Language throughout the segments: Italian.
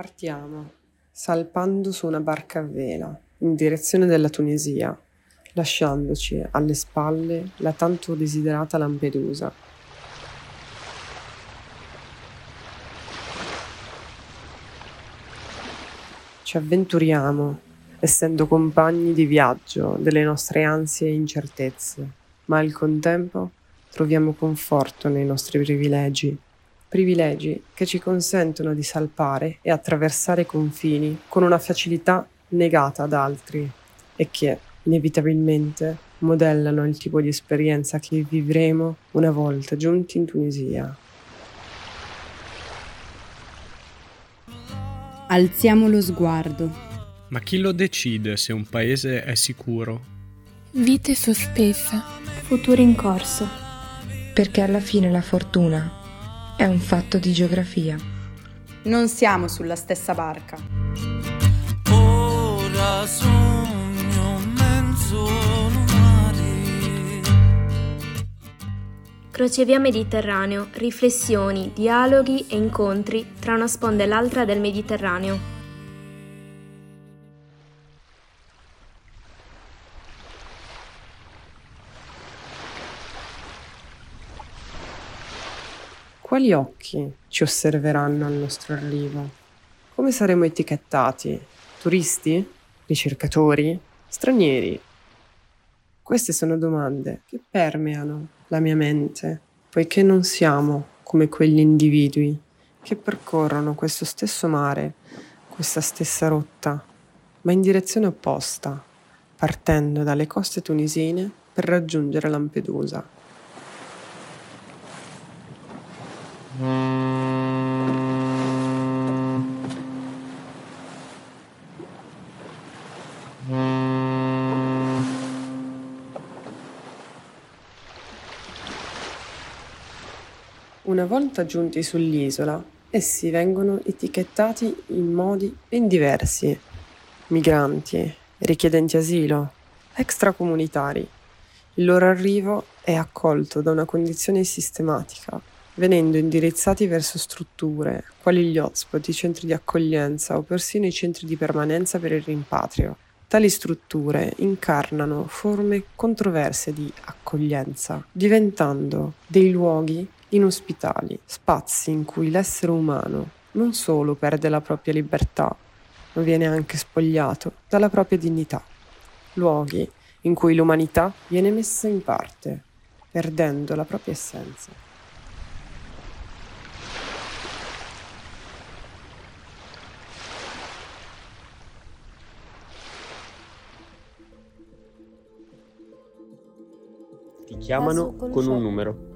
Partiamo, salpando su una barca a vela, in direzione della Tunisia, lasciandoci alle spalle la tanto desiderata Lampedusa. Ci avventuriamo, essendo compagni di viaggio delle nostre ansie e incertezze, ma al contempo troviamo conforto nei nostri privilegi privilegi che ci consentono di salpare e attraversare confini con una facilità negata ad altri e che, inevitabilmente, modellano il tipo di esperienza che vivremo una volta giunti in Tunisia. Alziamo lo sguardo. Ma chi lo decide se un paese è sicuro? Vite sospese. Futuri in corso. Perché alla fine la fortuna è un fatto di geografia. Non siamo sulla stessa barca. Ora sogno mezzo mare. Crocevia Mediterraneo, riflessioni, dialoghi e incontri tra una sponda e l'altra del Mediterraneo. Quali occhi ci osserveranno al nostro arrivo? Come saremo etichettati? Turisti? Ricercatori? Stranieri? Queste sono domande che permeano la mia mente, poiché non siamo come quegli individui che percorrono questo stesso mare, questa stessa rotta, ma in direzione opposta, partendo dalle coste tunisine per raggiungere Lampedusa. Una volta giunti sull'isola, essi vengono etichettati in modi ben diversi. Migranti, richiedenti asilo, extracomunitari. Il loro arrivo è accolto da una condizione sistematica venendo indirizzati verso strutture quali gli hotspot, i centri di accoglienza o persino i centri di permanenza per il rimpatrio. Tali strutture incarnano forme controverse di accoglienza, diventando dei luoghi inospitali, spazi in cui l'essere umano non solo perde la propria libertà, ma viene anche spogliato dalla propria dignità. Luoghi in cui l'umanità viene messa in parte, perdendo la propria essenza. Ti chiamano con un numero.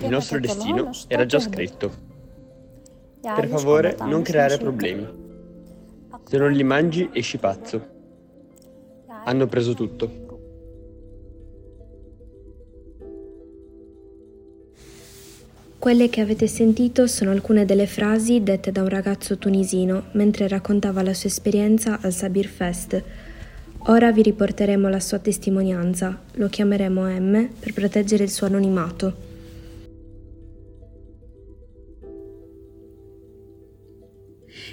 Il nostro destino era già scritto. Per favore, non creare problemi. Se non li mangi, esci pazzo. Hanno preso tutto. Quelle che avete sentito sono alcune delle frasi dette da un ragazzo tunisino mentre raccontava la sua esperienza al Sabir Fest, Ora vi riporteremo la sua testimonianza, lo chiameremo M per proteggere il suo anonimato.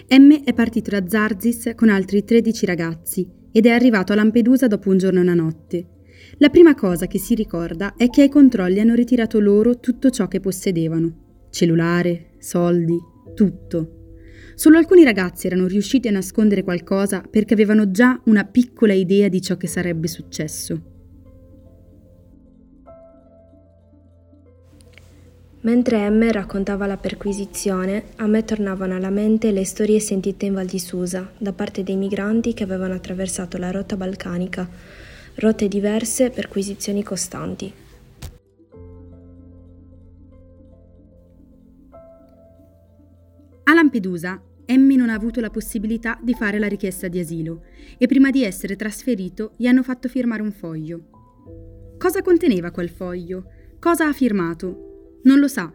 M è partito da Zarzis con altri 13 ragazzi ed è arrivato a Lampedusa dopo un giorno e una notte. La prima cosa che si ricorda è che ai controlli hanno ritirato loro tutto ciò che possedevano. Cellulare, soldi, tutto. Solo alcuni ragazzi erano riusciti a nascondere qualcosa perché avevano già una piccola idea di ciò che sarebbe successo. Mentre M raccontava la perquisizione, a me tornavano alla mente le storie sentite in Val di Susa da parte dei migranti che avevano attraversato la rotta balcanica, rotte diverse, perquisizioni costanti. A Lampedusa, Emmy non ha avuto la possibilità di fare la richiesta di asilo e prima di essere trasferito gli hanno fatto firmare un foglio. Cosa conteneva quel foglio? Cosa ha firmato? Non lo sa.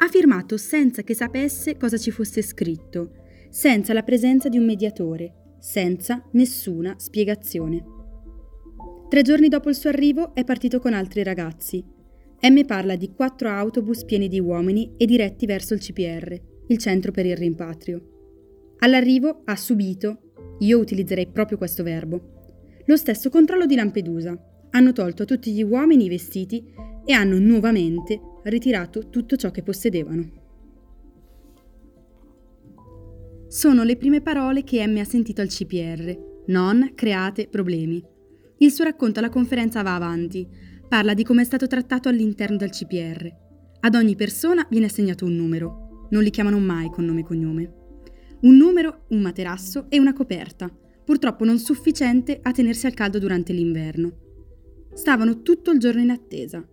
Ha firmato senza che sapesse cosa ci fosse scritto, senza la presenza di un mediatore, senza nessuna spiegazione. Tre giorni dopo il suo arrivo è partito con altri ragazzi. M parla di quattro autobus pieni di uomini e diretti verso il CPR il centro per il rimpatrio. All'arrivo ha subito, io utilizzerei proprio questo verbo, lo stesso controllo di Lampedusa. Hanno tolto a tutti gli uomini i vestiti e hanno nuovamente ritirato tutto ciò che possedevano. Sono le prime parole che M ha sentito al CPR. Non create problemi. Il suo racconto alla conferenza va avanti. Parla di come è stato trattato all'interno del CPR. Ad ogni persona viene assegnato un numero. Non li chiamano mai con nome e cognome. Un numero, un materasso e una coperta, purtroppo non sufficiente a tenersi al caldo durante l'inverno. Stavano tutto il giorno in attesa.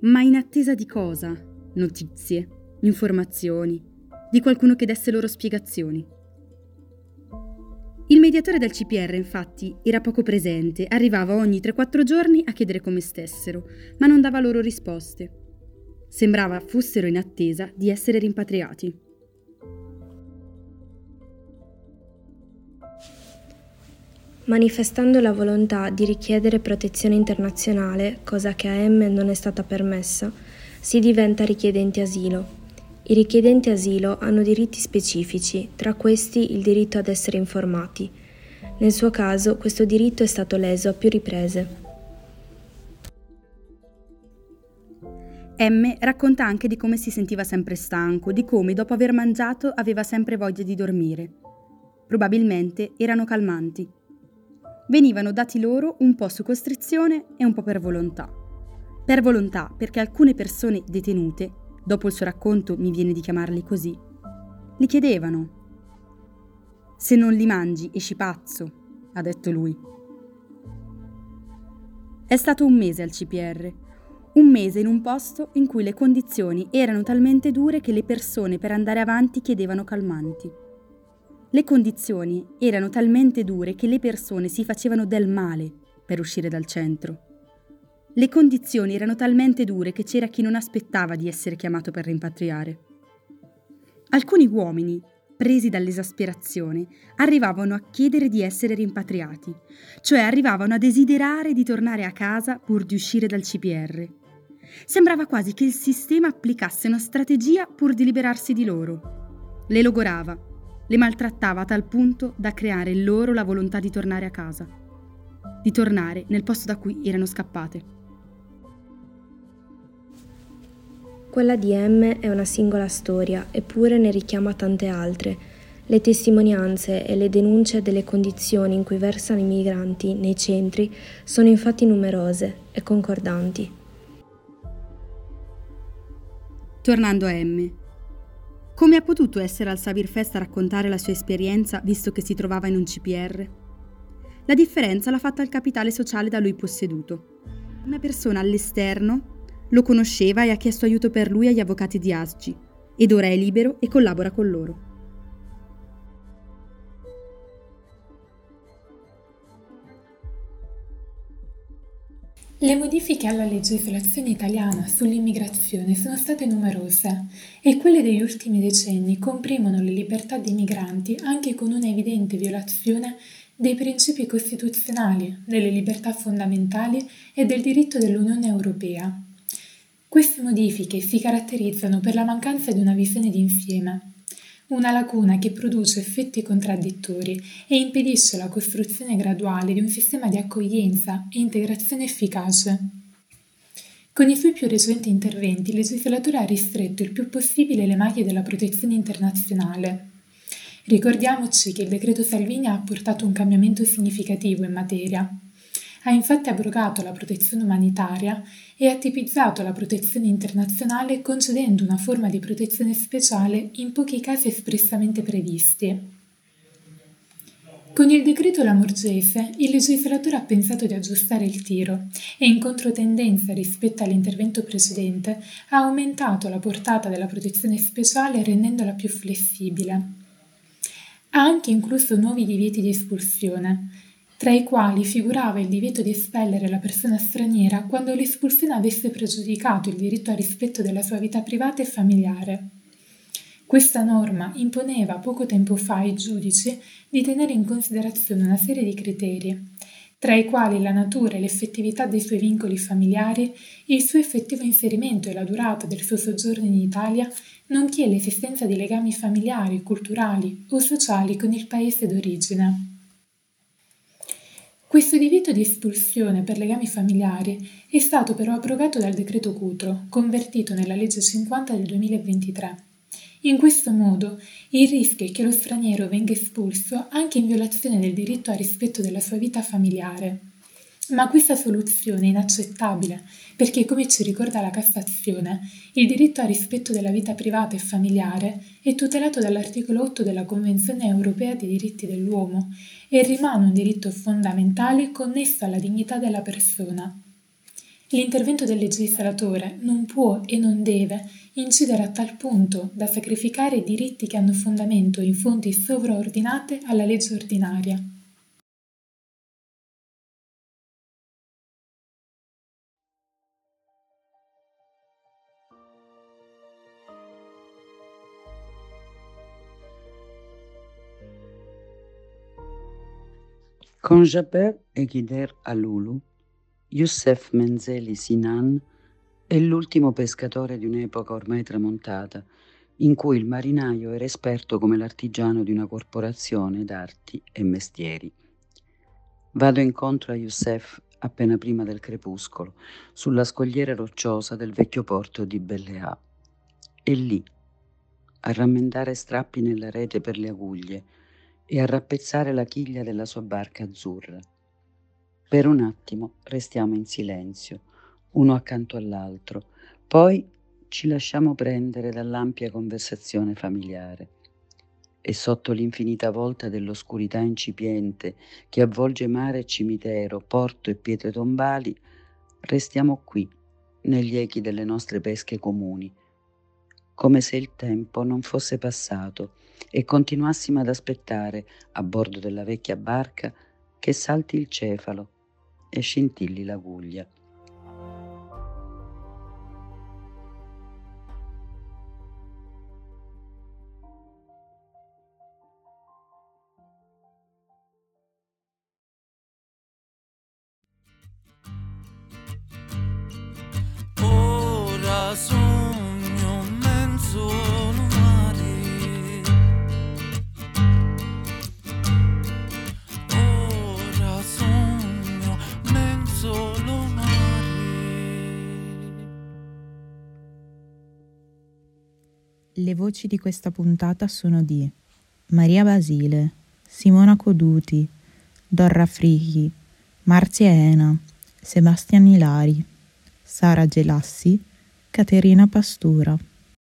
Ma in attesa di cosa? Notizie, informazioni, di qualcuno che desse loro spiegazioni. Il mediatore del CPR, infatti, era poco presente, arrivava ogni 3-4 giorni a chiedere come stessero, ma non dava loro risposte. Sembrava fossero in attesa di essere rimpatriati. Manifestando la volontà di richiedere protezione internazionale, cosa che a M non è stata permessa, si diventa richiedenti asilo. I richiedenti asilo hanno diritti specifici, tra questi il diritto ad essere informati. Nel suo caso questo diritto è stato leso a più riprese. M racconta anche di come si sentiva sempre stanco, di come dopo aver mangiato aveva sempre voglia di dormire. Probabilmente erano calmanti venivano dati loro un po' su costrizione e un po' per volontà. Per volontà perché alcune persone detenute, dopo il suo racconto mi viene di chiamarli così, li chiedevano. Se non li mangi esci pazzo, ha detto lui. È stato un mese al CPR, un mese in un posto in cui le condizioni erano talmente dure che le persone per andare avanti chiedevano calmanti. Le condizioni erano talmente dure che le persone si facevano del male per uscire dal centro. Le condizioni erano talmente dure che c'era chi non aspettava di essere chiamato per rimpatriare. Alcuni uomini, presi dall'esasperazione, arrivavano a chiedere di essere rimpatriati, cioè arrivavano a desiderare di tornare a casa pur di uscire dal CPR. Sembrava quasi che il sistema applicasse una strategia pur di liberarsi di loro. Le logorava, le maltrattava a tal punto da creare in loro la volontà di tornare a casa, di tornare nel posto da cui erano scappate. Quella di M è una singola storia, eppure ne richiama tante altre. Le testimonianze e le denunce delle condizioni in cui versano i migranti nei centri sono infatti numerose e concordanti. Tornando a M, come ha potuto essere al Sabir Fest a raccontare la sua esperienza visto che si trovava in un CPR? La differenza l'ha fatta il capitale sociale da lui posseduto. Una persona all'esterno lo conosceva e ha chiesto aiuto per lui agli avvocati di Asgi ed ora è libero e collabora con loro. Le modifiche alla legislazione italiana sull'immigrazione sono state numerose e quelle degli ultimi decenni comprimono le libertà dei migranti anche con una evidente violazione dei principi costituzionali, delle libertà fondamentali e del diritto dell'Unione Europea. Queste modifiche si caratterizzano per la mancanza di una visione d'insieme, una lacuna che produce effetti contraddittori e impedisce la costruzione graduale di un sistema di accoglienza e integrazione efficace. Con i suoi più recenti interventi il legislatore ha ristretto il più possibile le maglie della protezione internazionale. Ricordiamoci che il decreto Salvini ha apportato un cambiamento significativo in materia ha infatti abrogato la protezione umanitaria e ha tipizzato la protezione internazionale concedendo una forma di protezione speciale in pochi casi espressamente previsti. Con il decreto Lamorgese, il legislatore ha pensato di aggiustare il tiro e, in controtendenza rispetto all'intervento precedente, ha aumentato la portata della protezione speciale rendendola più flessibile. Ha anche incluso nuovi divieti di espulsione, tra i quali figurava il divieto di espellere la persona straniera quando l'espulsione avesse pregiudicato il diritto al rispetto della sua vita privata e familiare. Questa norma imponeva poco tempo fa ai giudici di tenere in considerazione una serie di criteri, tra i quali la natura e l'effettività dei suoi vincoli familiari, il suo effettivo inserimento e la durata del suo soggiorno in Italia, nonché l'esistenza di legami familiari, culturali o sociali con il paese d'origine. Questo divieto di espulsione per legami familiari è stato però abrogato dal decreto Cutro, convertito nella legge 50 del 2023. In questo modo il rischio è che lo straniero venga espulso anche in violazione del diritto al rispetto della sua vita familiare. Ma questa soluzione è inaccettabile perché, come ci ricorda la Cassazione, il diritto al rispetto della vita privata e familiare è tutelato dall'articolo 8 della Convenzione europea dei diritti dell'uomo e rimane un diritto fondamentale connesso alla dignità della persona. L'intervento del legislatore non può e non deve incidere a tal punto da sacrificare diritti che hanno fondamento in fonti sovraordinate alla legge ordinaria. Con Jaber e Ghider Alulu, Youssef Menzeli Sinan è l'ultimo pescatore di un'epoca ormai tramontata, in cui il marinaio era esperto come l'artigiano di una corporazione d'arti e mestieri. Vado incontro a Youssef appena prima del crepuscolo, sulla scogliera rocciosa del vecchio porto di Belleà. E lì, a rammentare strappi nella rete per le aguglie, e a rappezzare la chiglia della sua barca azzurra. Per un attimo restiamo in silenzio, uno accanto all'altro, poi ci lasciamo prendere dall'ampia conversazione familiare. E sotto l'infinita volta dell'oscurità incipiente che avvolge mare e cimitero, porto e pietre tombali, restiamo qui, negli echi delle nostre pesche comuni, come se il tempo non fosse passato e continuassimo ad aspettare a bordo della vecchia barca che salti il cefalo e scintilli l'aguglia. Ora Le voci di questa puntata sono di Maria Basile, Simona Coduti, Dorra Frighi, Marzia Ena, Sebastian Ilari, Sara Gelassi, Caterina Pastura.